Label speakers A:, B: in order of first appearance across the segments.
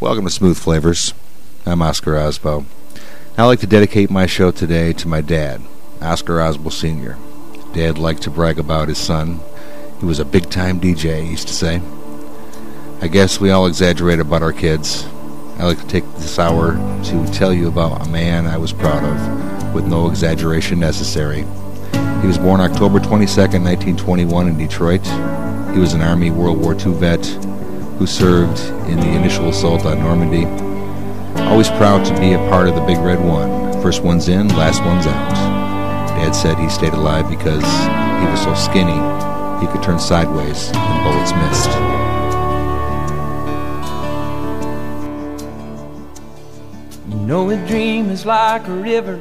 A: Welcome to Smooth Flavors. I'm Oscar Osbo. I'd like to dedicate my show today to my dad, Oscar Osbo Sr. Dad liked to brag about his son. He was a big time DJ, he used to say. I guess we all exaggerate about our kids. I like to take this hour to tell you about a man I was proud of, with no exaggeration necessary. He was born October 22, 1921, in Detroit. He was an Army World War II vet who served in the initial assault on Normandy. Always proud to be a part of the Big Red One. First one's in, last one's out. Dad said he stayed alive because he was so skinny he could turn sideways and bullets missed.
B: You know, a dream is like a river,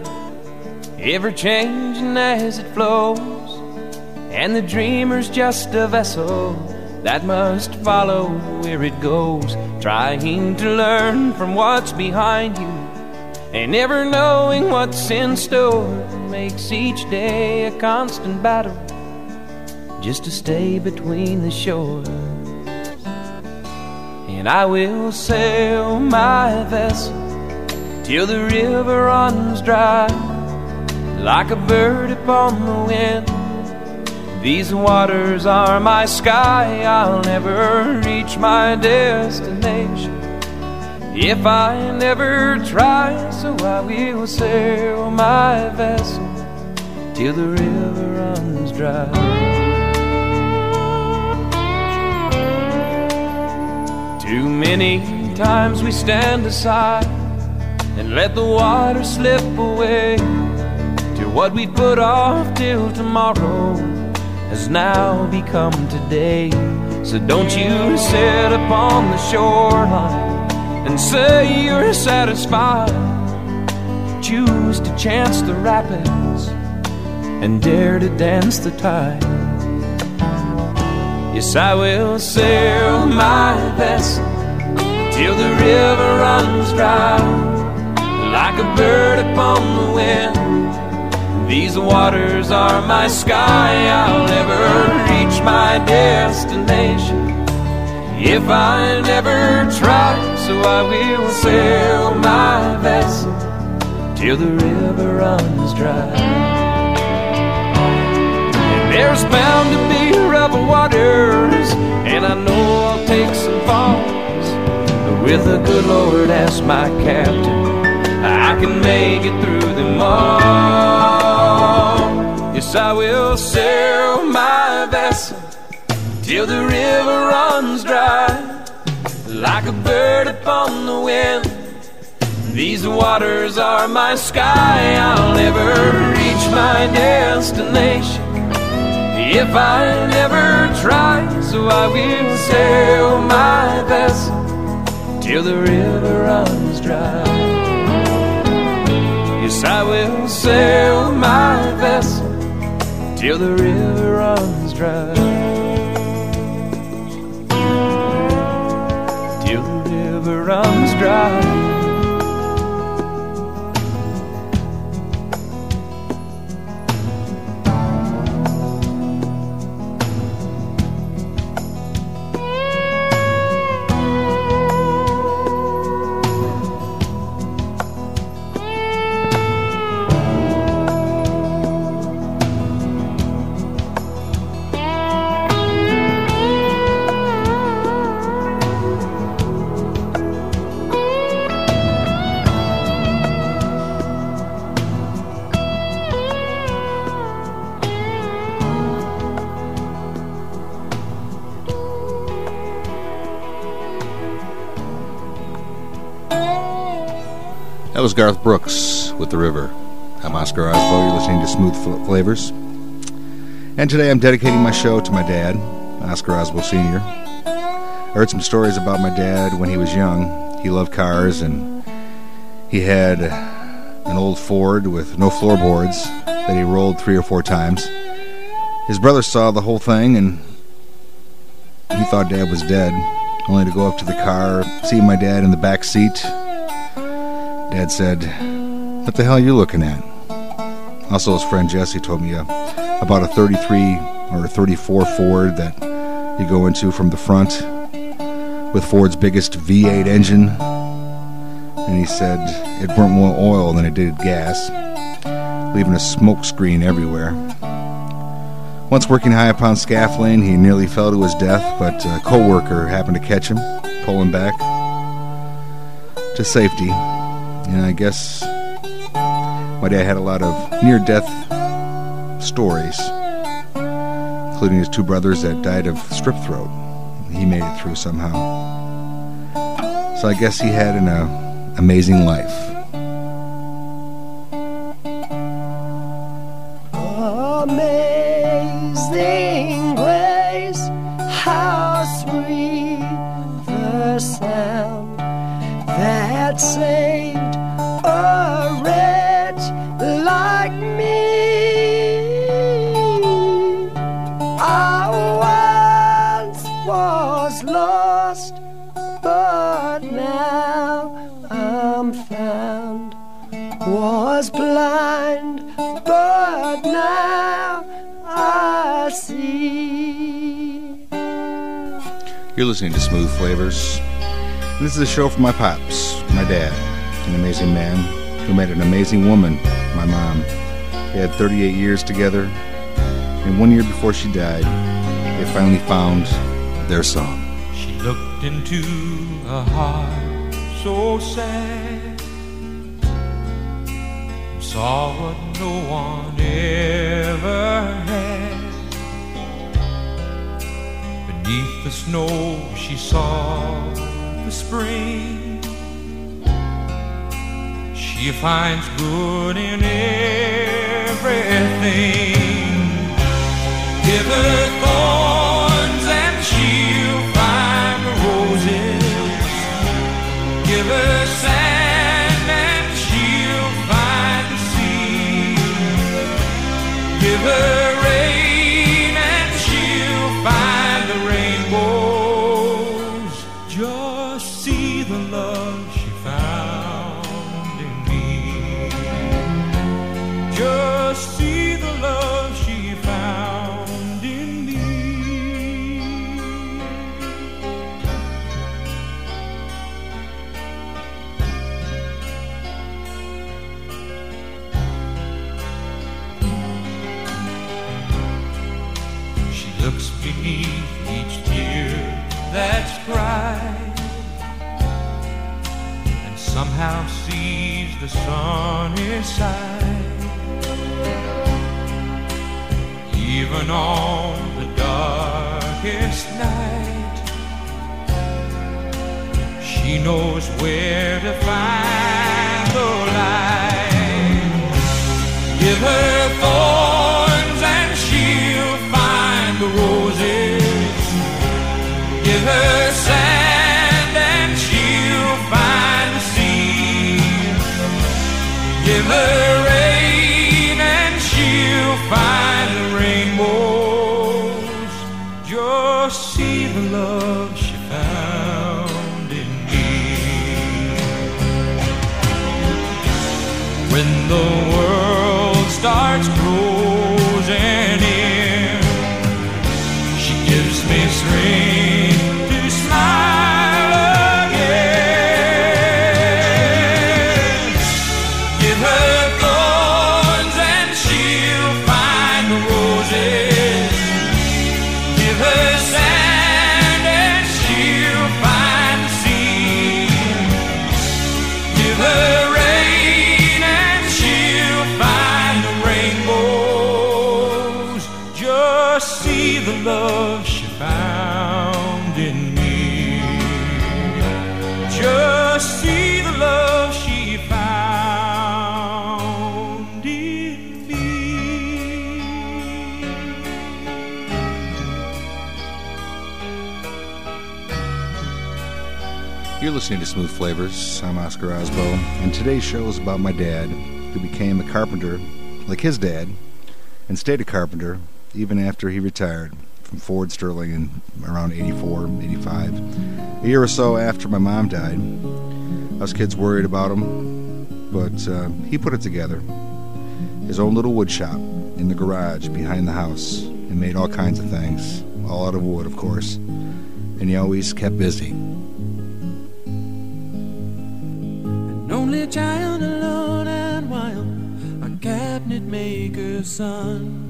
B: ever changing as it flows. And the dreamer's just a vessel that must follow where it goes, trying to learn from what's behind you, and never knowing what's in store makes each day a constant battle just to stay between the shores. And I will sail my vessel till the river runs dry, like a bird upon the wind these waters are my sky, I'll never reach my destination if I never try. So I will sail my vessel till the river runs dry. Too many times we stand aside and let the water slip away to what we put off till tomorrow has now become today. So don't you sit upon the shoreline and say you're satisfied. Choose to chance the rapids and dare to dance the tide. Yes, I will sail my vessel till the river runs dry, like a bird upon the wind these waters are my sky, I'll never reach my destination if I never try. So I will sail my vessel till the river runs dry. There's bound to be rough waters, and I know I'll take some falls. But with the good Lord as my captain, I can make it through them all. Yes, I will sail my vessel till the river runs dry, like a bird upon the wind. These waters are my sky, I'll never reach my destination if I never try. So I will sail my vessel till the river runs dry. Yes, I will sail my vessel till the river runs dry. Till the river runs dry.
A: Was Garth Brooks with The River. I'm Oscar Osbo. You're listening to Smooth Flavors. And today I'm dedicating my show to my dad, Oscar Osbo Sr. I heard some stories about my dad when he was young. He loved cars and he had an old Ford with no floorboards that he rolled three or four times. His brother saw the whole thing and he thought dad was dead, only to go up to the car, see my dad in the back seat, Dad said, What the hell are you looking at? Also, his friend Jesse told me uh, about a 33 or a 34 Ford that you go into from the front with Ford's biggest V8 engine. And he said it burnt more oil than it did gas, leaving a smoke screen everywhere. Once working high upon scaffolding, he nearly fell to his death, but a co-worker happened to catch him, pull him back to safety. And I guess my dad had a lot of near-death stories, including his two brothers that died of strep throat. He made it through somehow. So I guess he had an uh, amazing life. You're listening to Smooth Flavors. And this is a show for my pops, my dad, an amazing man who met an amazing woman, my mom. They had 38 years together, and one year before she died, they finally found their song.
C: She looked into a heart so sad saw what no one ever had. Beneath the snow, she saw the spring. She finds good in everything. Give her thorns and she'll find roses. Give her the sunny side. Even on the darkest night, she knows where to find Just see the love she found in me. Just see the love she found in me.
A: You're listening to Smooth Flavors. I'm Oscar Osbo, and today's show is about my dad, who became a carpenter like his dad, and stayed a carpenter even after he retired from Ford Sterling in around 84, 85. A year or so after my mom died, us kids worried about him, but uh, he put it together. His own little wood shop in the garage behind the house and made all kinds of things, all out of wood, of course. And he always kept busy.
D: An only child alone and wild, a cabinet maker's son.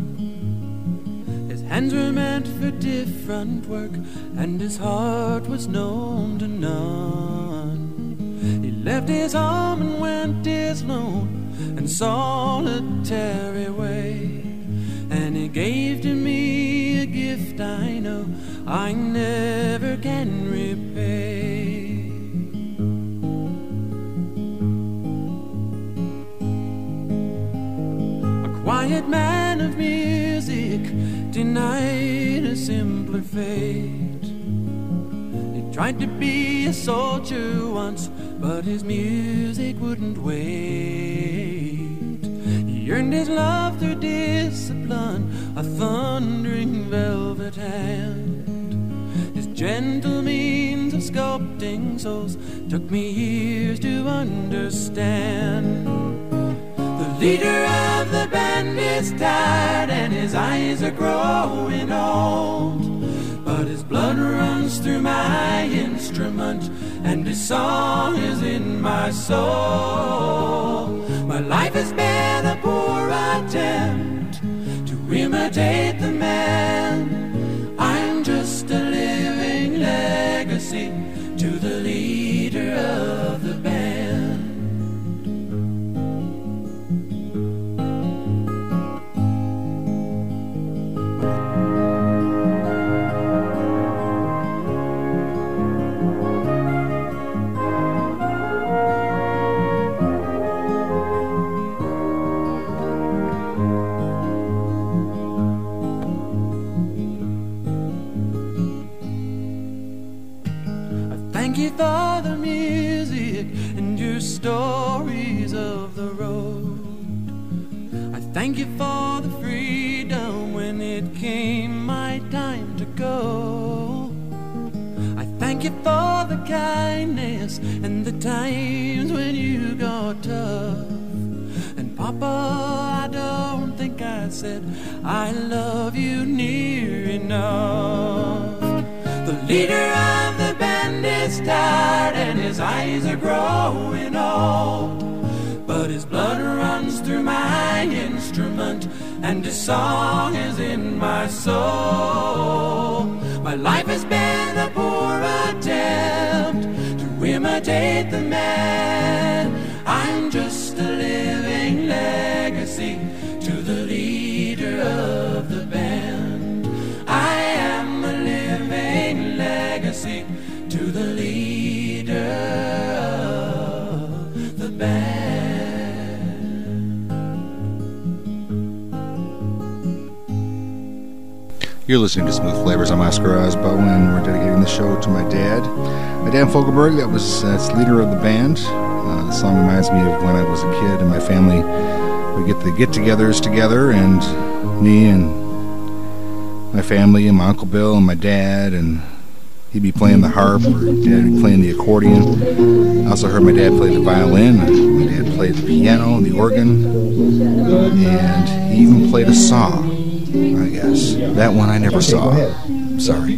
D: Hands were meant for different work, and his heart was known to none. He left his home and went his lone and solitary way, and he gave to me a gift I know I never can repay. A quiet man of music denied a simpler fate. He tried to be a soldier once, but his music wouldn't wait. He earned his love through discipline, a thundering velvet hand. His gentle means of sculpting souls took me years to understand. The leader of the band is tired and his eyes are growing old. But his blood runs through my instrument and his song is in my soul. My life has been a poor attempt to imitate the man. I'm just a living legacy to the leader of is tired and his eyes are growing old. But his blood runs through my instrument and his song is in my soul. My life has been a poor attempt to imitate the man.
A: You're listening to Smooth Flavors. I'm Oscar and we're dedicating the show to my dad. My dad Fogelberg, that was that's leader of the band. Uh, the song reminds me of when I was a kid and my family would get the get-togethers together, and me and my family and my uncle Bill and my dad, and he'd be playing the harp, or dad would be playing the accordion. I also heard my dad play the violin. My dad played the piano and the organ, and he even played a saw. I guess. That one I never saw. Sorry.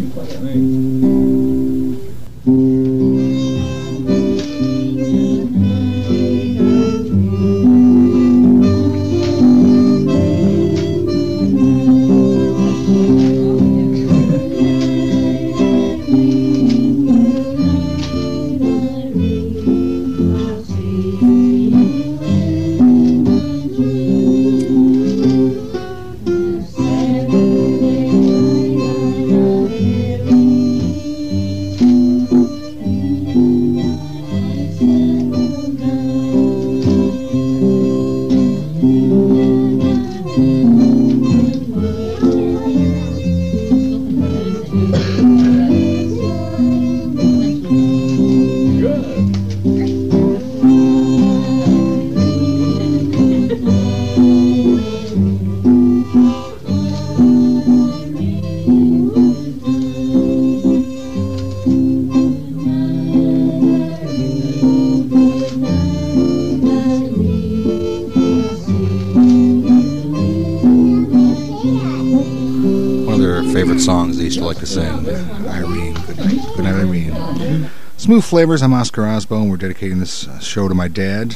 E: Smooth Flavors. I'm Oscar Osbourne. We're dedicating this uh, show to my dad.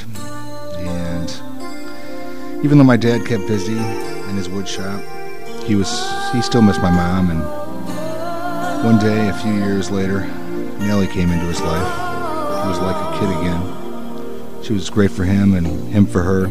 E: And even though my dad kept busy in his wood shop, he was he still missed my mom. And one day, a few years later, Nellie came into his life. He was like a kid again. She was great for him and him for her.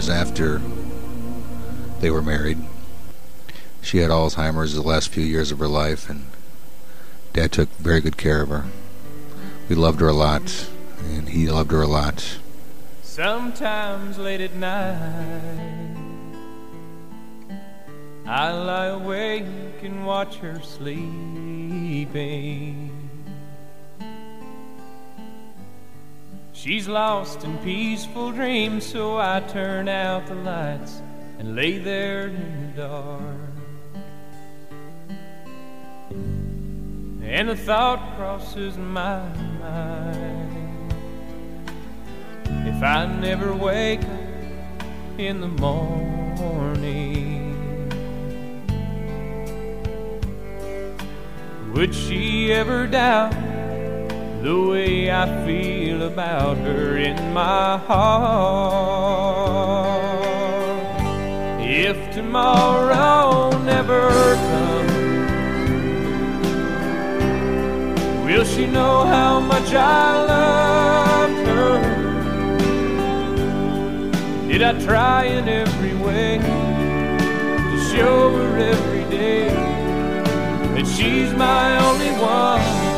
E: Years after they were married. She had Alzheimer's the last few years of her life, and Dad took very good care of her. We loved her a lot, and he loved her a lot.
B: Sometimes late at night, I lie awake and watch her sleeping. She's lost in peaceful dreams, so I turn out the lights and lay there in the dark. And a thought crosses my mind. If I never wake up in the morning, would she ever doubt the way I feel about her in my heart? If tomorrow never comes, Will she know how much I loved her? Did I try in every way to show her every day that she's my only one?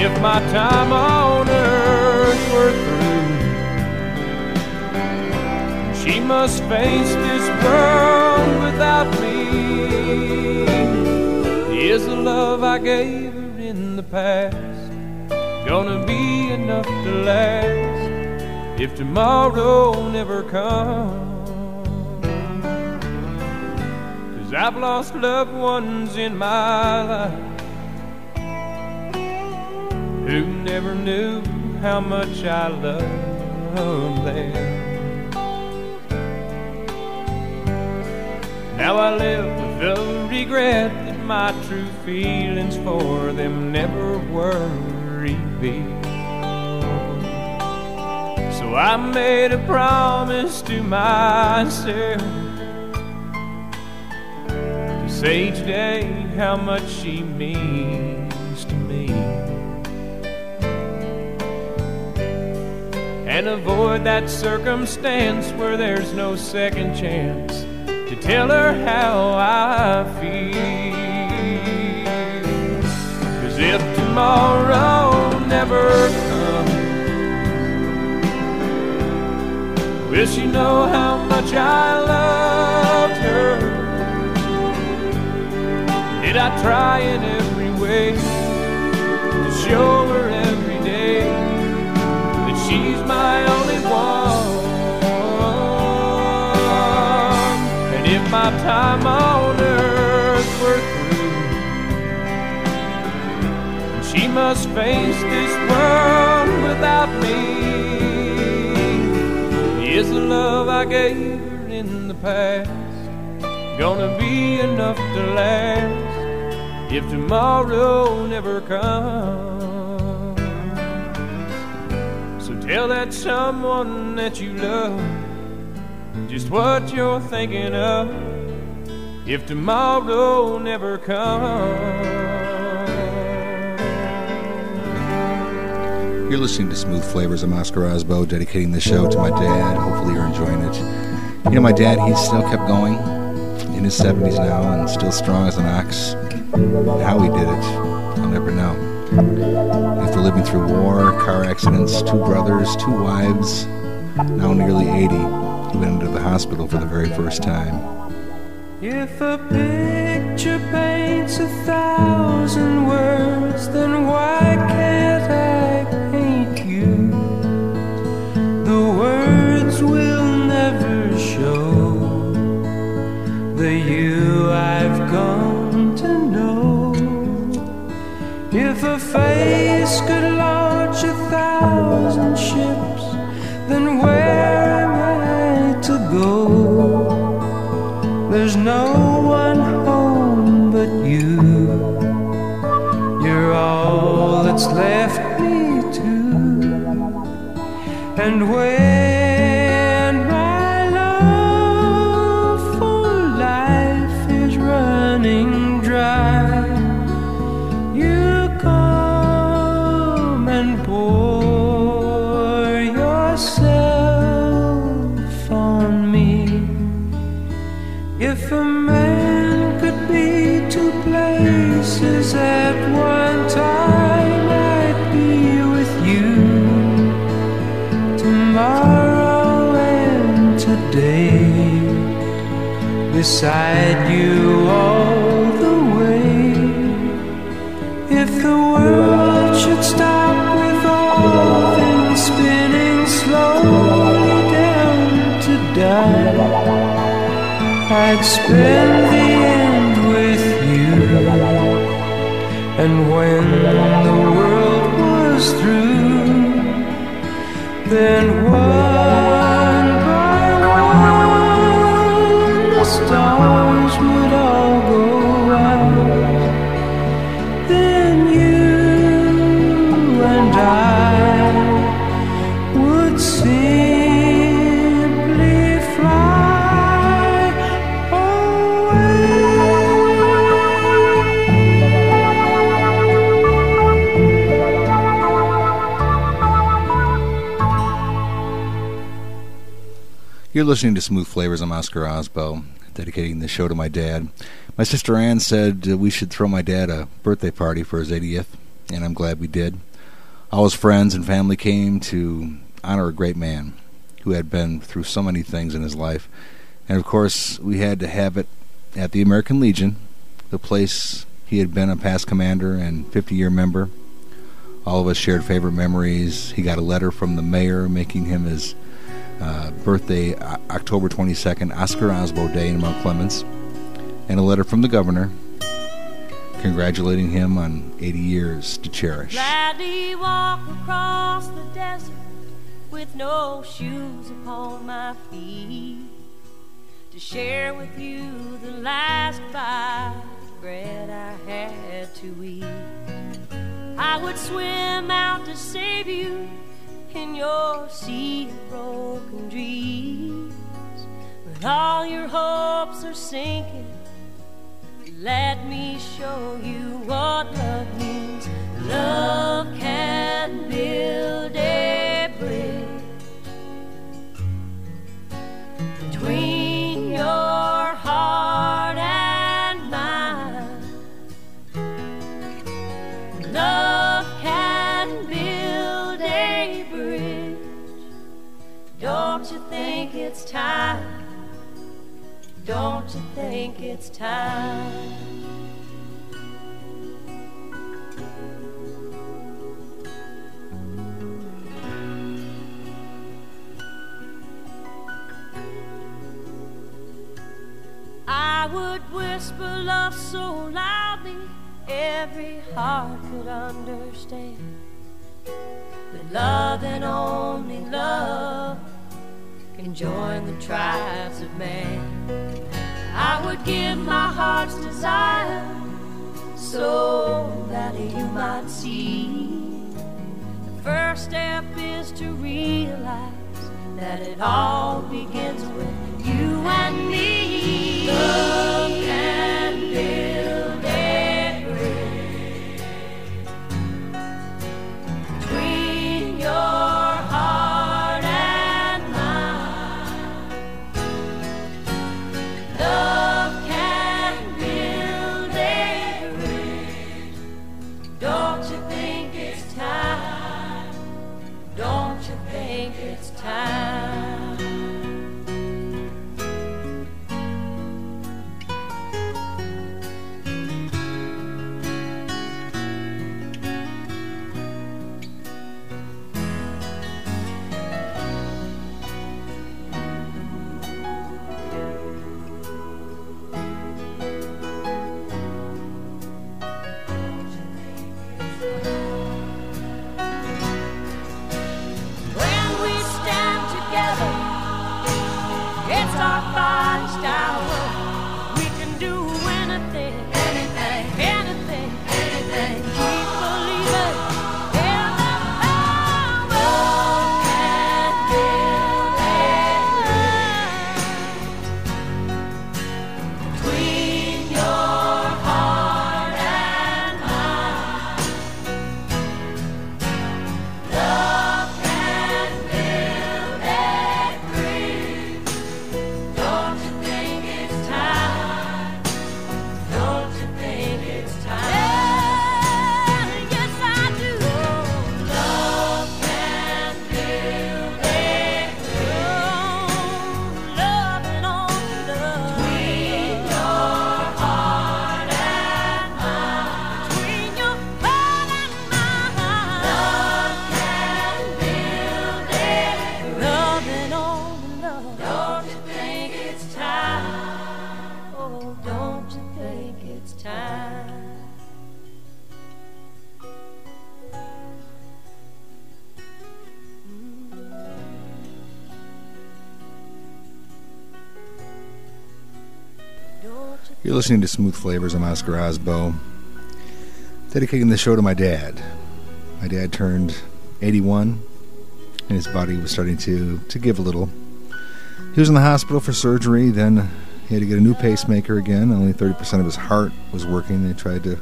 B: If my time on earth were through, she must face this world without me. Is the love I gave her in the past gonna be enough to last if tomorrow never comes? Cause I've lost loved ones in my life who never knew how much I loved them. Now I live with the regret that my true feelings for them never were revealed. So I made a promise to myself to say today how much she means to me. And avoid that circumstance where there's no second chance to tell her how I feel. Cause if tomorrow never comes, will she know how much I loved her? Did I try in every way to show her she's my only one? And if my time on earth were through, she must face this world without me. Is the love I gave her in the past gonna be enough to last if tomorrow never comes? Tell that someone that you love just what you're thinking of if tomorrow never comes.
A: You're listening to Smooth Flavors. I'm Oscar Osbo, dedicating the show to my dad. Hopefully, you're enjoying it. You know, my dad, he still kept going in his 70s now and still strong as an ox. How he did it, I'll never know. After living through war, car accidents, two brothers, two wives, now nearly 80, he went into the hospital for the very first time.
D: If a picture paints a thousand words, then why can't I A face could launch a thousand ships, then where am I to go? There's no one home but you. You're all that's left me to. And when beside you all the way. If the world should stop with all things spinning slowly down to die, I'd spend the end with you. And when the world was through, then one would all go. Then you and I would fly
A: You're listening to Smooth Flavors. I'm Oscar Osbo, dedicating the show to my dad. My sister Ann said we should throw my dad a birthday party for his 80th, and I'm glad we did. All his friends and family came to honor a great man who had been through so many things in his life. And of course, we had to have it at the American Legion, the place he had been a past commander and 50 year member. All of us shared favorite memories. He got a letter from the mayor making him his uh, birthday, October 22nd, Oscar Osbo Day in Mount Clemens, and a letter from the governor congratulating him on 80 years to cherish.
E: Gladly walk across the desert with no shoes upon my feet to share with you the last bread I had to eat. I would swim out to save you in your sea of broken dreams, When all your hopes are sinking. Let me show you what love means. Love can build a bridge between your heart and mine. Love Don't you think it's time? Don't you think it's time? I would whisper love so loudly every heart could understand. That love and only love can join the tribes of man. I would give my heart's desire so that you might see. The first step is to realize that it all begins with you and me. Love
A: my listening to Smooth Flavors. I'm Oscar Osbo. Dedicating the show to my dad. My dad turned 81, and his body was starting to, to give a little. He was in the hospital for surgery, then he had to get a new pacemaker again. Only 30% of his heart was working. They tried to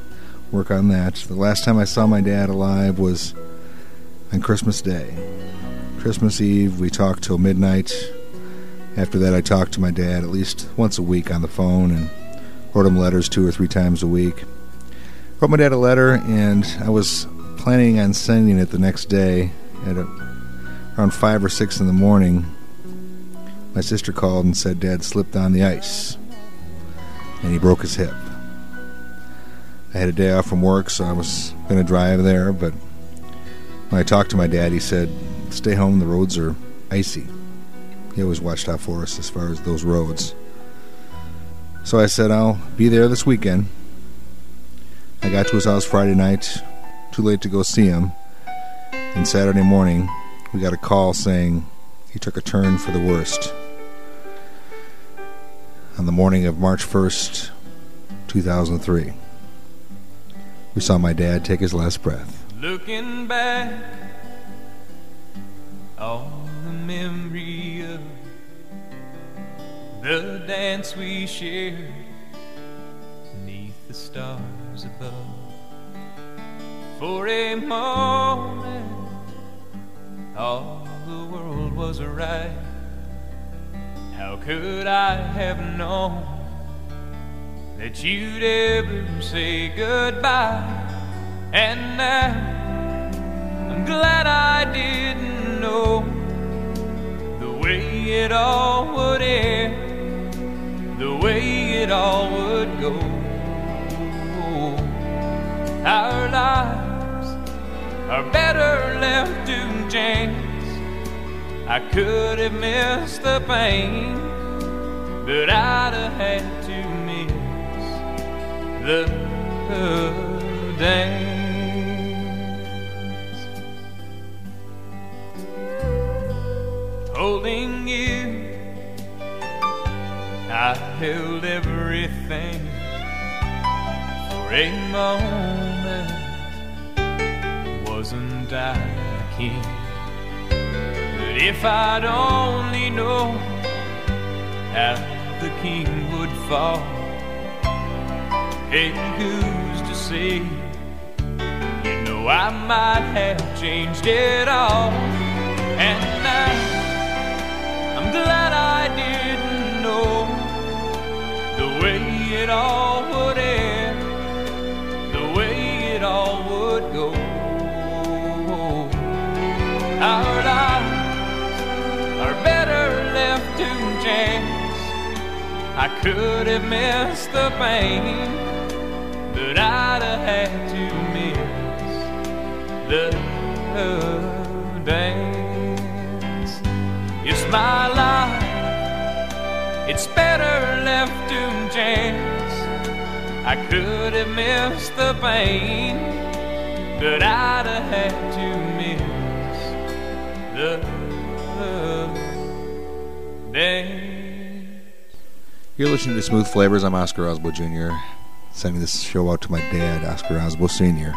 A: work on that. The last time I saw my dad alive was on Christmas Day. Christmas Eve, we talked till midnight. After that, I talked to my dad at least once a week on the phone and wrote him letters two or three times a week. Wrote my dad a letter, and I was planning on sending it the next day at a, around 5 or 6 in the morning. My sister called and said Dad slipped on the ice and he broke his hip. I had a day off from work, so I was going to drive there, but when I talked to my dad, he said, Stay home, the roads are icy. He always watched out for us as far as those roads. So I said, I'll be there this weekend. I got to his house Friday night, too late to go see him. And Saturday morning, we got a call saying he took a turn for the worst. On the morning of March 1st, 2003, we saw my dad take his last breath.
B: Looking back, on the memory of the dance we shared neath the stars above. For a moment, all the world was right. How could I have known that you'd ever say goodbye? And now I'm glad I didn't know the way it all would end, the way it all would go. Our lives are better left to chance. I could have missed the pain, but I'd have had to miss the dance. Held everything for a moment. Wasn't I king? But if I'd only known how the king would fall, hey, who's to say? You know I might have changed it all, and now I'm glad I didn't it all would end, the way it all would go. Our lives are better left to chance. I could have missed the pain, but I'd have had to miss the dance. It's my life, it's better left to chance. I could have missed the pain, but I'd have had to miss the dance.
A: You're listening to Smooth Flavors. I'm Oscar Osbo Jr. Sending this show out to my dad, Oscar Osbo Sr.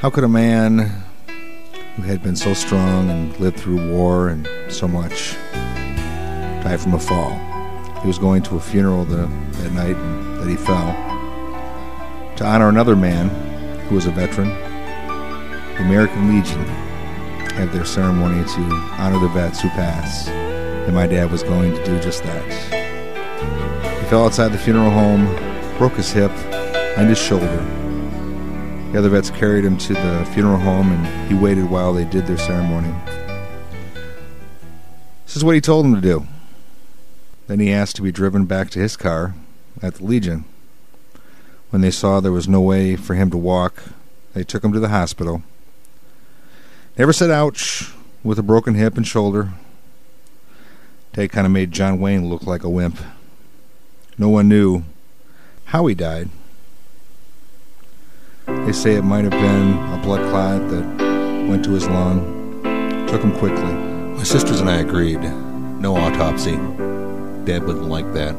A: How could a man who had been so strong and lived through war and so much die from a fall? He was going to a funeral the, that night that he fell. To honor another man who was a veteran, the American Legion have their ceremony to honor the vets who pass, and my dad was going to do just that. He fell outside the funeral home, broke his hip and his shoulder. The other vets carried him to the funeral home, and he waited while they did their ceremony. This is what he told them to do. Then he asked to be driven back to his car at the Legion. When they saw there was no way for him to walk, they took him to the hospital. Never said ouch with a broken hip and shoulder. Ted kind of made John Wayne look like a wimp. No one knew how he died. They say it might have been a blood clot that went to his lung. Took him quickly. My sisters and I agreed. No autopsy. Dad wouldn't like that.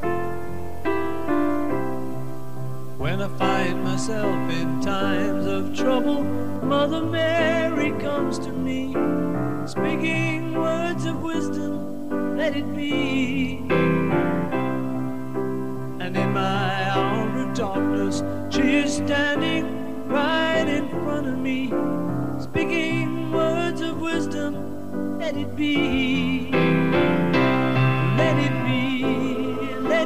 F: When I find myself in times of trouble, Mother Mary comes to me, speaking words of wisdom, let it be. And in my hour of darkness, she is standing right in front of me, speaking words of wisdom, let it be.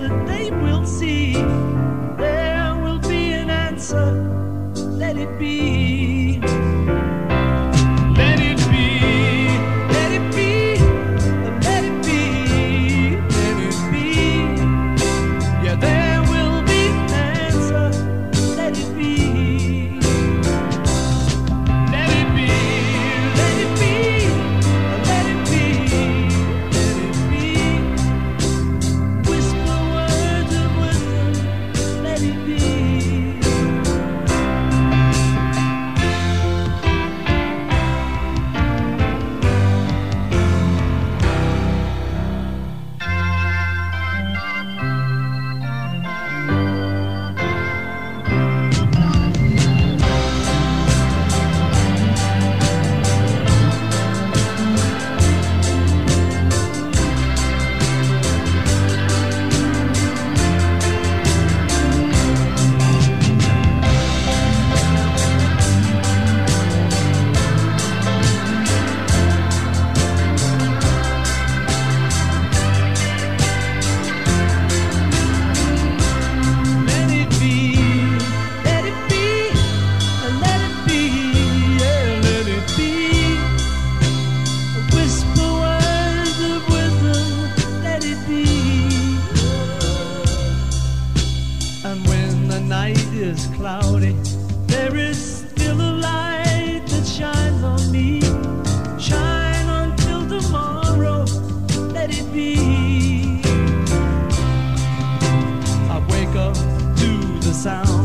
F: that they will see. There will be an answer, let it be. The sound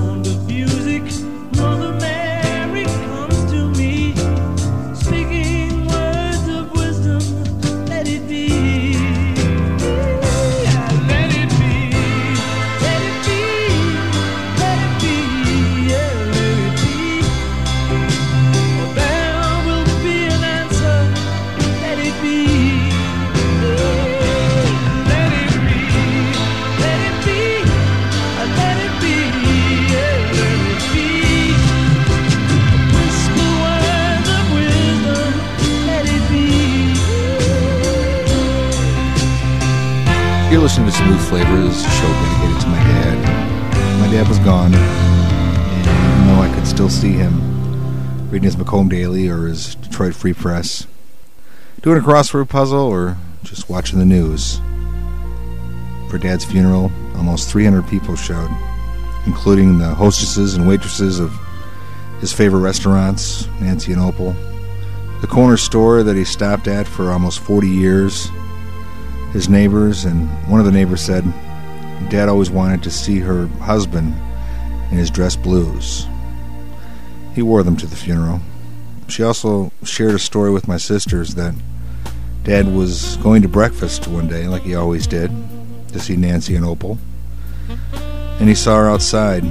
A: see him reading his Macomb Daily or his Detroit Free Press, doing a crossword puzzle, or just watching the news. For Dad's funeral, almost 300 people showed, including the hostesses and waitresses of his favorite restaurants, Nancy and Opal, the corner store that he stopped at for almost 40 years, his neighbors, and one of the neighbors said, Dad always wanted to see her husband in his dress blues. He wore them to the funeral. She also shared a story with my sisters that Dad was going to breakfast one day, like he always did, to see Nancy and Opal. And he saw her outside.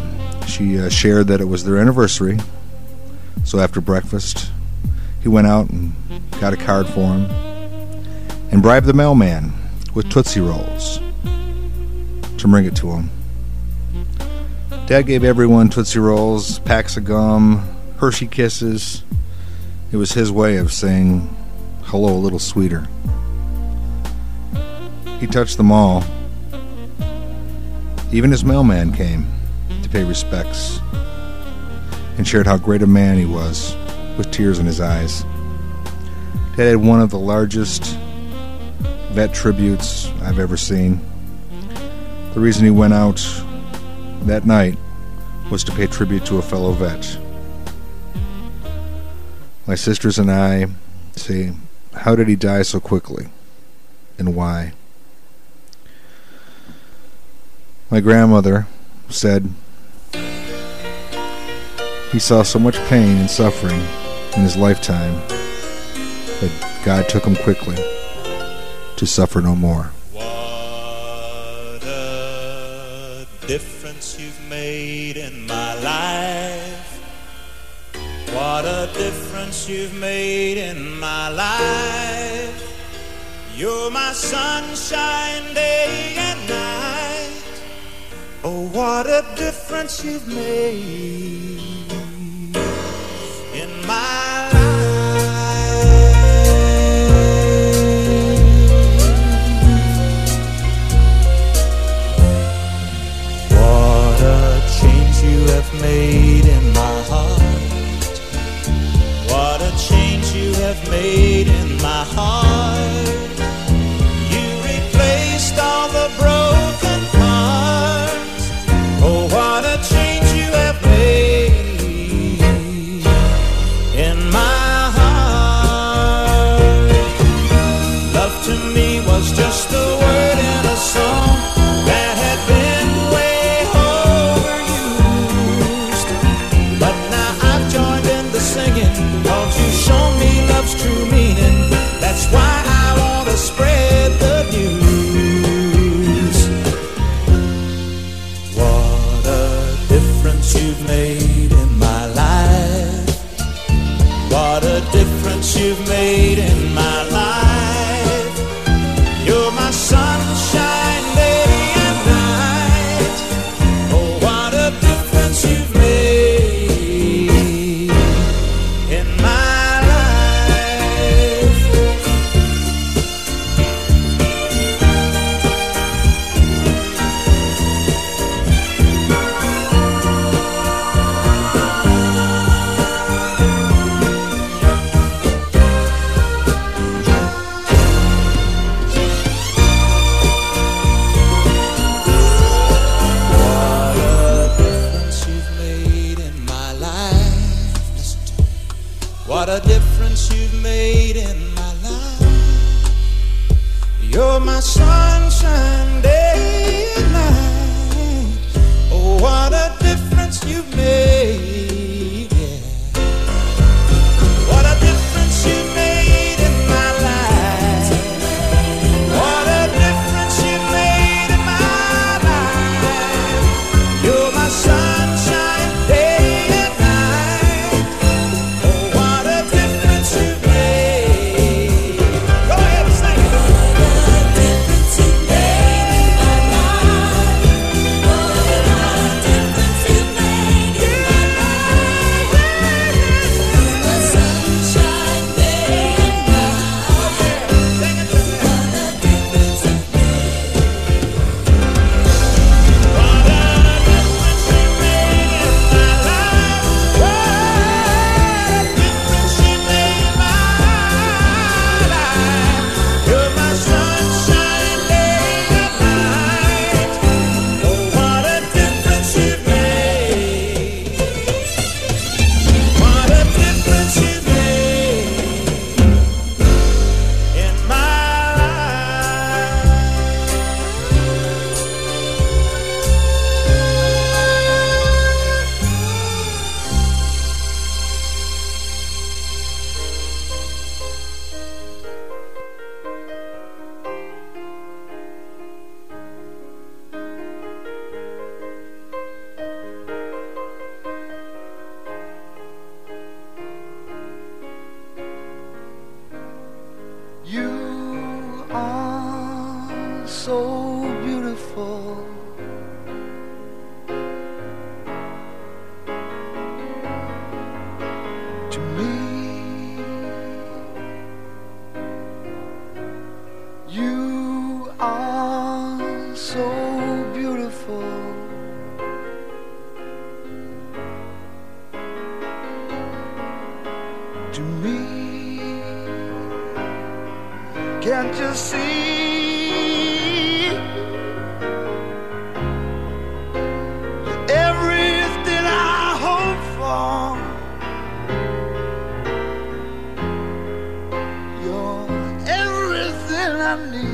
A: She uh, shared that it was their anniversary. So after breakfast, he went out and got a card for him and bribed the mailman with Tootsie Rolls to bring it to him. Dad gave everyone Tootsie Rolls, packs of gum, Hershey Kisses. It was his way of saying hello a little sweeter. He touched them all. Even his mailman came to pay respects and shared how great a man he was with tears in his eyes. Dad had one of the largest vet tributes I've ever seen. The reason he went out that night was to pay tribute to a fellow vet. My sisters and I say, How did he die so quickly? And why? My grandmother said he saw so much pain and suffering in his lifetime that God took him quickly to suffer no more.
C: What a difference you've made in my life. What a difference you've made in my life. You're my sunshine day and night. Oh, what a difference you've made in my life. What a change you have made have made in my heart. You replaced all the broken parts. Oh, what a change you have made in my heart. Love to me was just a word in a song I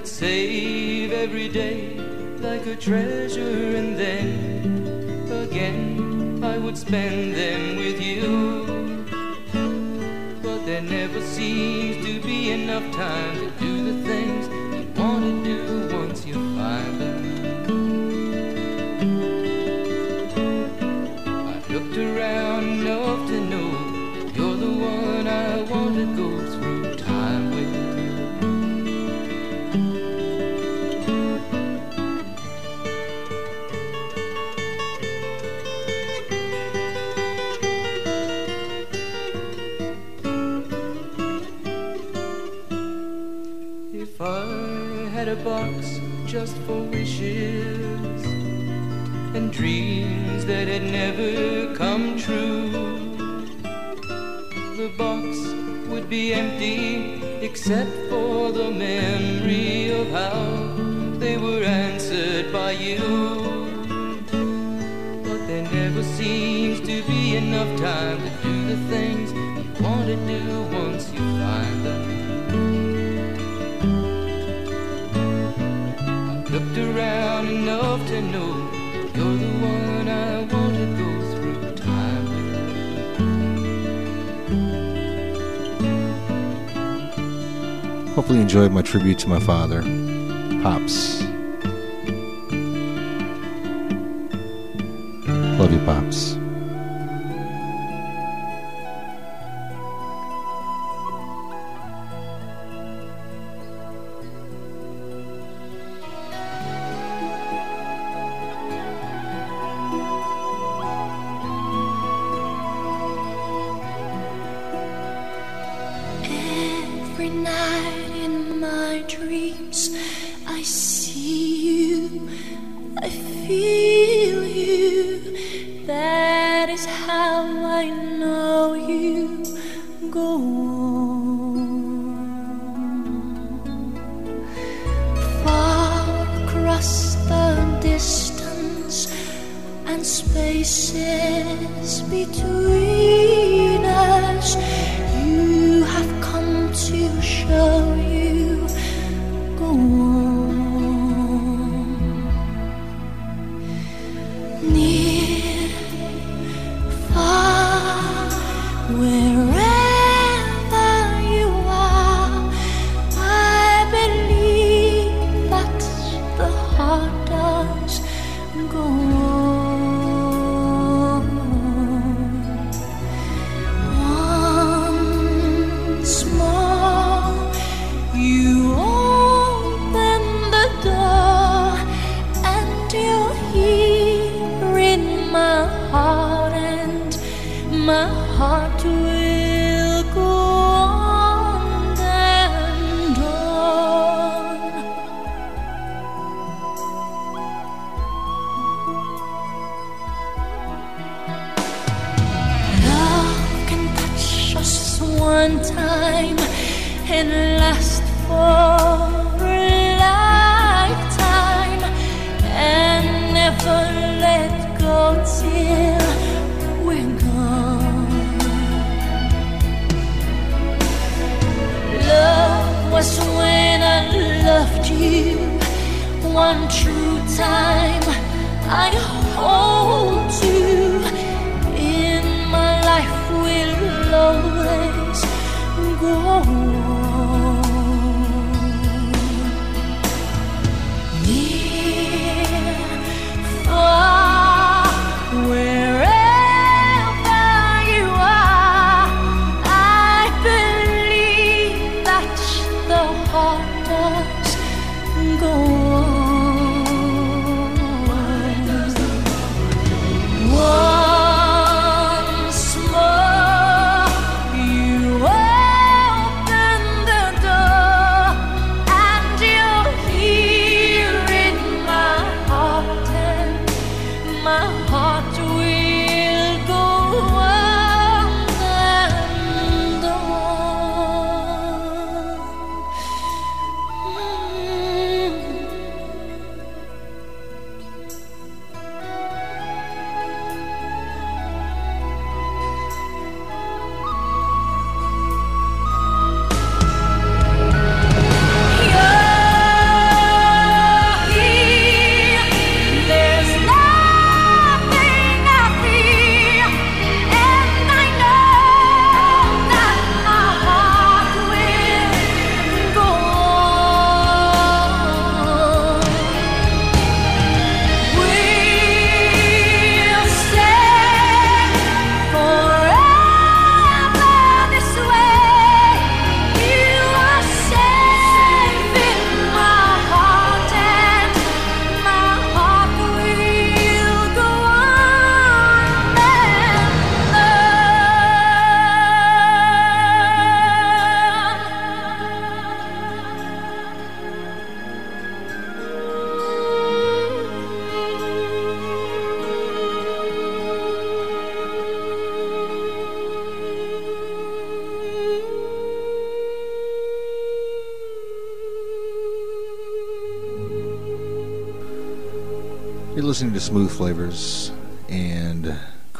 D: I'd save every day like a treasure, and then again I would spend them with you. But there never seems to be enough time to do the things dreams that had never come true. The box would be empty except for the memory of how they were answered by you. But there never seems to be enough time to do the things you want to do once you find them. I looked around enough to know
E: Enjoyed my tribute to my father, Pops. Love you, Pops.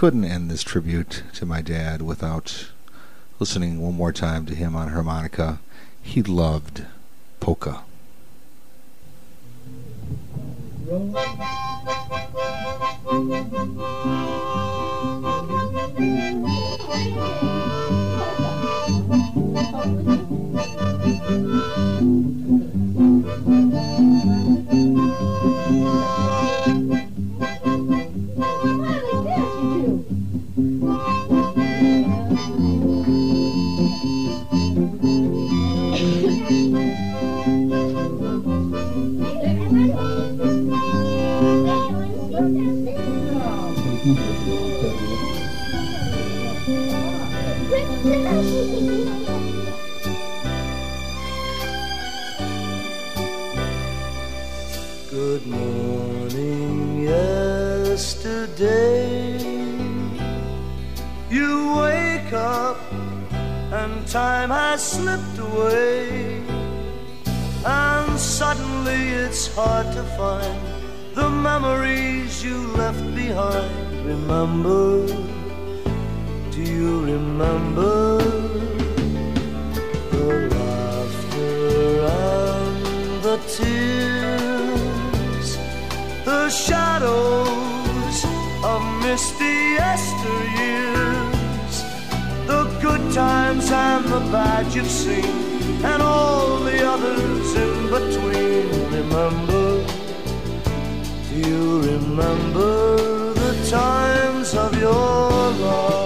A: Couldn't end this tribute to my dad without listening one more time to him on harmonica. He loved polka.
F: Good morning, yesterday. You wake up and time has slipped away. And suddenly it's hard to find the memories you left behind. Remember, do you remember the laughter and the tears? the shadows of misty yesteryears, the good times and the bad you've seen, and all the others in between. Remember, do you remember times of your life?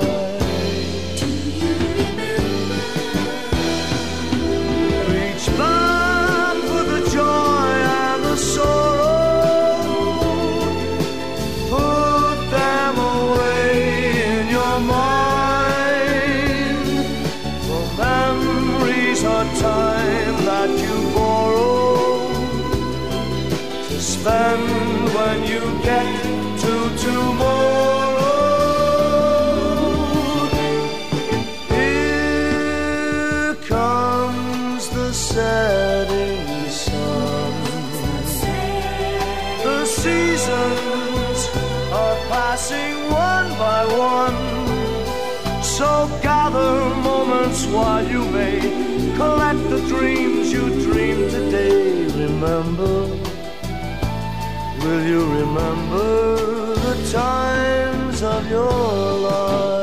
F: While you may collect the dreams you dreamed today. Remember, Will you remember the times of your life?